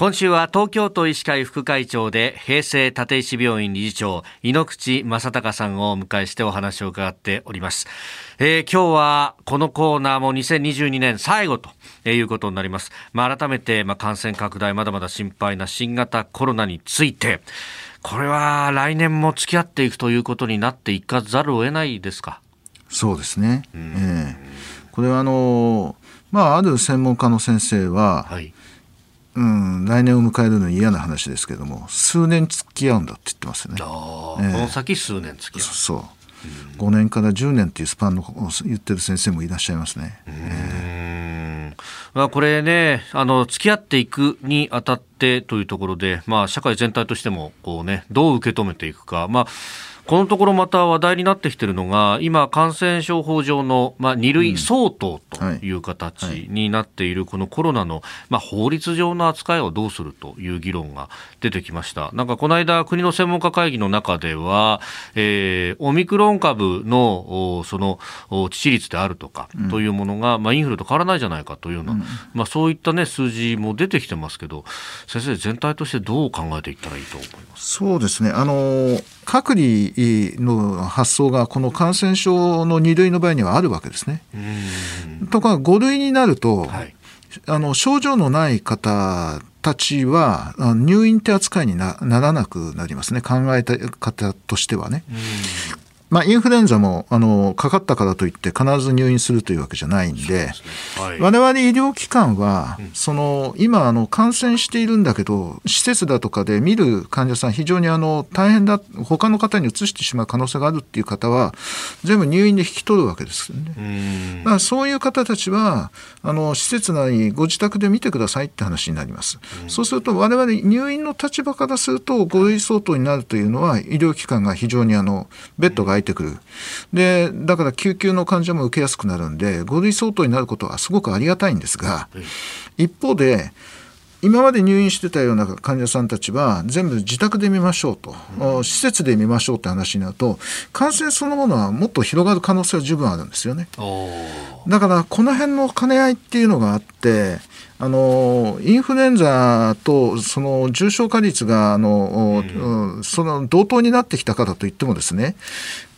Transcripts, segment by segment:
今週は東京都医師会副会長で平成立石病院理事長井ノ口正隆さんをお迎えしてお話を伺っております、えー、今日はこのコーナーも2022年最後ということになります、まあ、改めて、まあ、感染拡大まだまだ心配な新型コロナについて。これは来年も付き合っていくということになっていかざるを得ないですか？そうですね、えー、これはあのまあある専門家の先生は、はいうん、来年を迎えるのに嫌な話ですけども数年付き合うんだって言ってますよね。えー、この先数年付き合うそう、うん、5年から10年っていうスパンの言ってる先生もいらっしゃいますね。えー、まあ、これねあの付き合っていくにあたってというところで、まあ、社会全体としてもこう、ね、どう受け止めていくか。まあこのところまた話題になってきているのが今、感染症法上の、まあ、2類相当という形になっているこのコロナの、まあ、法律上の扱いをどうするという議論が出てきました。なんかこの間、国の専門家会議の中では、えー、オミクロン株のその致死率であるとかというものが、まあ、インフルと変わらないじゃないかというような、まあ、そういった、ね、数字も出てきてますけど先生、全体としてどう考えていったらいいと思いますそうですね。あの隔離の発想がこの感染症の2類の場合にはあるわけですね。とか5類になると、はい、あの症状のない方たちは入院って扱いにならなくなりますね考えた方としてはね。まあ、インフルエンザもあのかかったからといって必ず入院するというわけじゃないんで、ね。はい、我々医療機関は、うん、その今あの感染しているんだけど施設だとかで見る患者さん非常にあの大変だ他の方に移してしまう可能性があるっていう方は全部入院で引き取るわけですよね。だからそういう方たちはあの施設内ご自宅で見てくださいって話になります。うそうすると我々入院の立場からすると5類相当になるというのは医療機関が非常にあのベッドがいてくる。で、だから救急の患者も受けやすくなるんで、5類相当になることはすごくありがたいんですが、一方で、今まで入院してたような患者さんたちは全部自宅で見ましょうと、うん、施設で見ましょうって話になると感染そのものはもっと広がる可能性は十分あるんですよね。だからこの辺の兼ね合いっていうのがあってあのインフルエンザとその重症化率があの、うん、その同等になってきたからといってもですね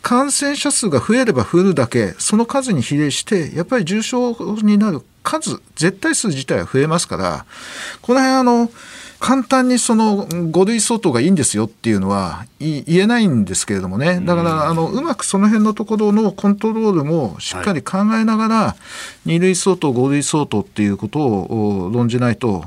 感染者数が増えれば増えるだけその数に比例してやっぱり重症になる数絶対数自体は増えますからこの辺あの簡単にその5類相当がいいんですよっていうのは言えないんですけれどもね。だからあのうまくその辺のところのコントロールもしっかり考えながら2類相当5類相当っていうことを論じないと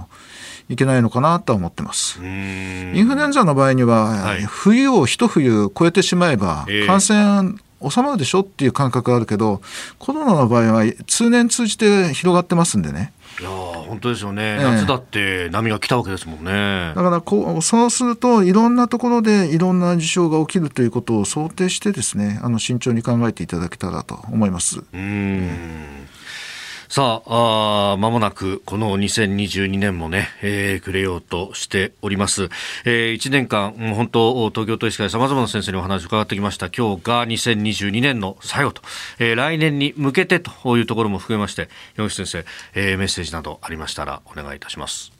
いけないのかなとは思ってます。インフルエンザの場合には、冬を一冬超えてしまえば感染収まるでしょっていう感覚があるけどコロナの場合は通年通じて広がってますんでね。いや本当ですよね、夏だって波が来たわけですもんね。だからこうそうするといろんなところでいろんな事象が起きるということを想定してですねあの慎重に考えていただけたらと思います。うんさああ、まもなくこの2022年もね、えー、くれようとしております。えー、1年間、本当、東京都医師会様々な先生にお話を伺ってきました。今日が2022年の最後と、えー、来年に向けてというところも含めまして、山口先生、えー、メッセージなどありましたらお願いいたします。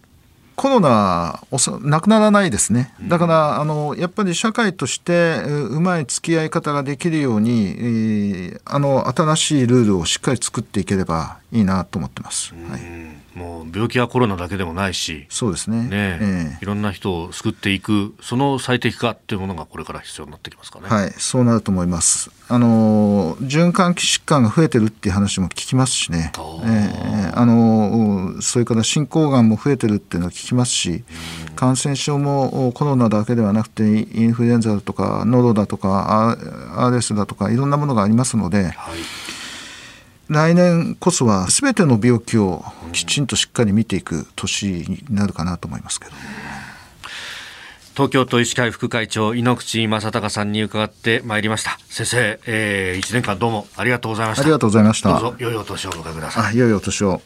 コロナなくならないですね、だからあのやっぱり社会としてうまい付き合い方ができるように、えー、あの新しいルールをしっかり作っていければいいなと思ってます。はいもう病気はコロナだけでもないし、そうですね。ね、えー、いろんな人を救っていく、その最適化っていうものがこれから必要になってきますかね。はい、そうなると思います。あの循環器疾患が増えてるっていう話も聞きますしね。えー、あのそれから進行がんも増えてるっていうのは聞きますし、感染症もコロナだけではなくてインフルエンザだとか喉だとか RS だとかいろんなものがありますので。はい来年こそは全ての病気をきちんとしっかり見ていく年になるかなと思いますけど。東京都医師会副会長井ノ口正隆さんに伺ってまいりました。先生、えー、1年間どうもありがとうございました。ありがとうございました。どうぞ良いお年をお迎えください。良いお年を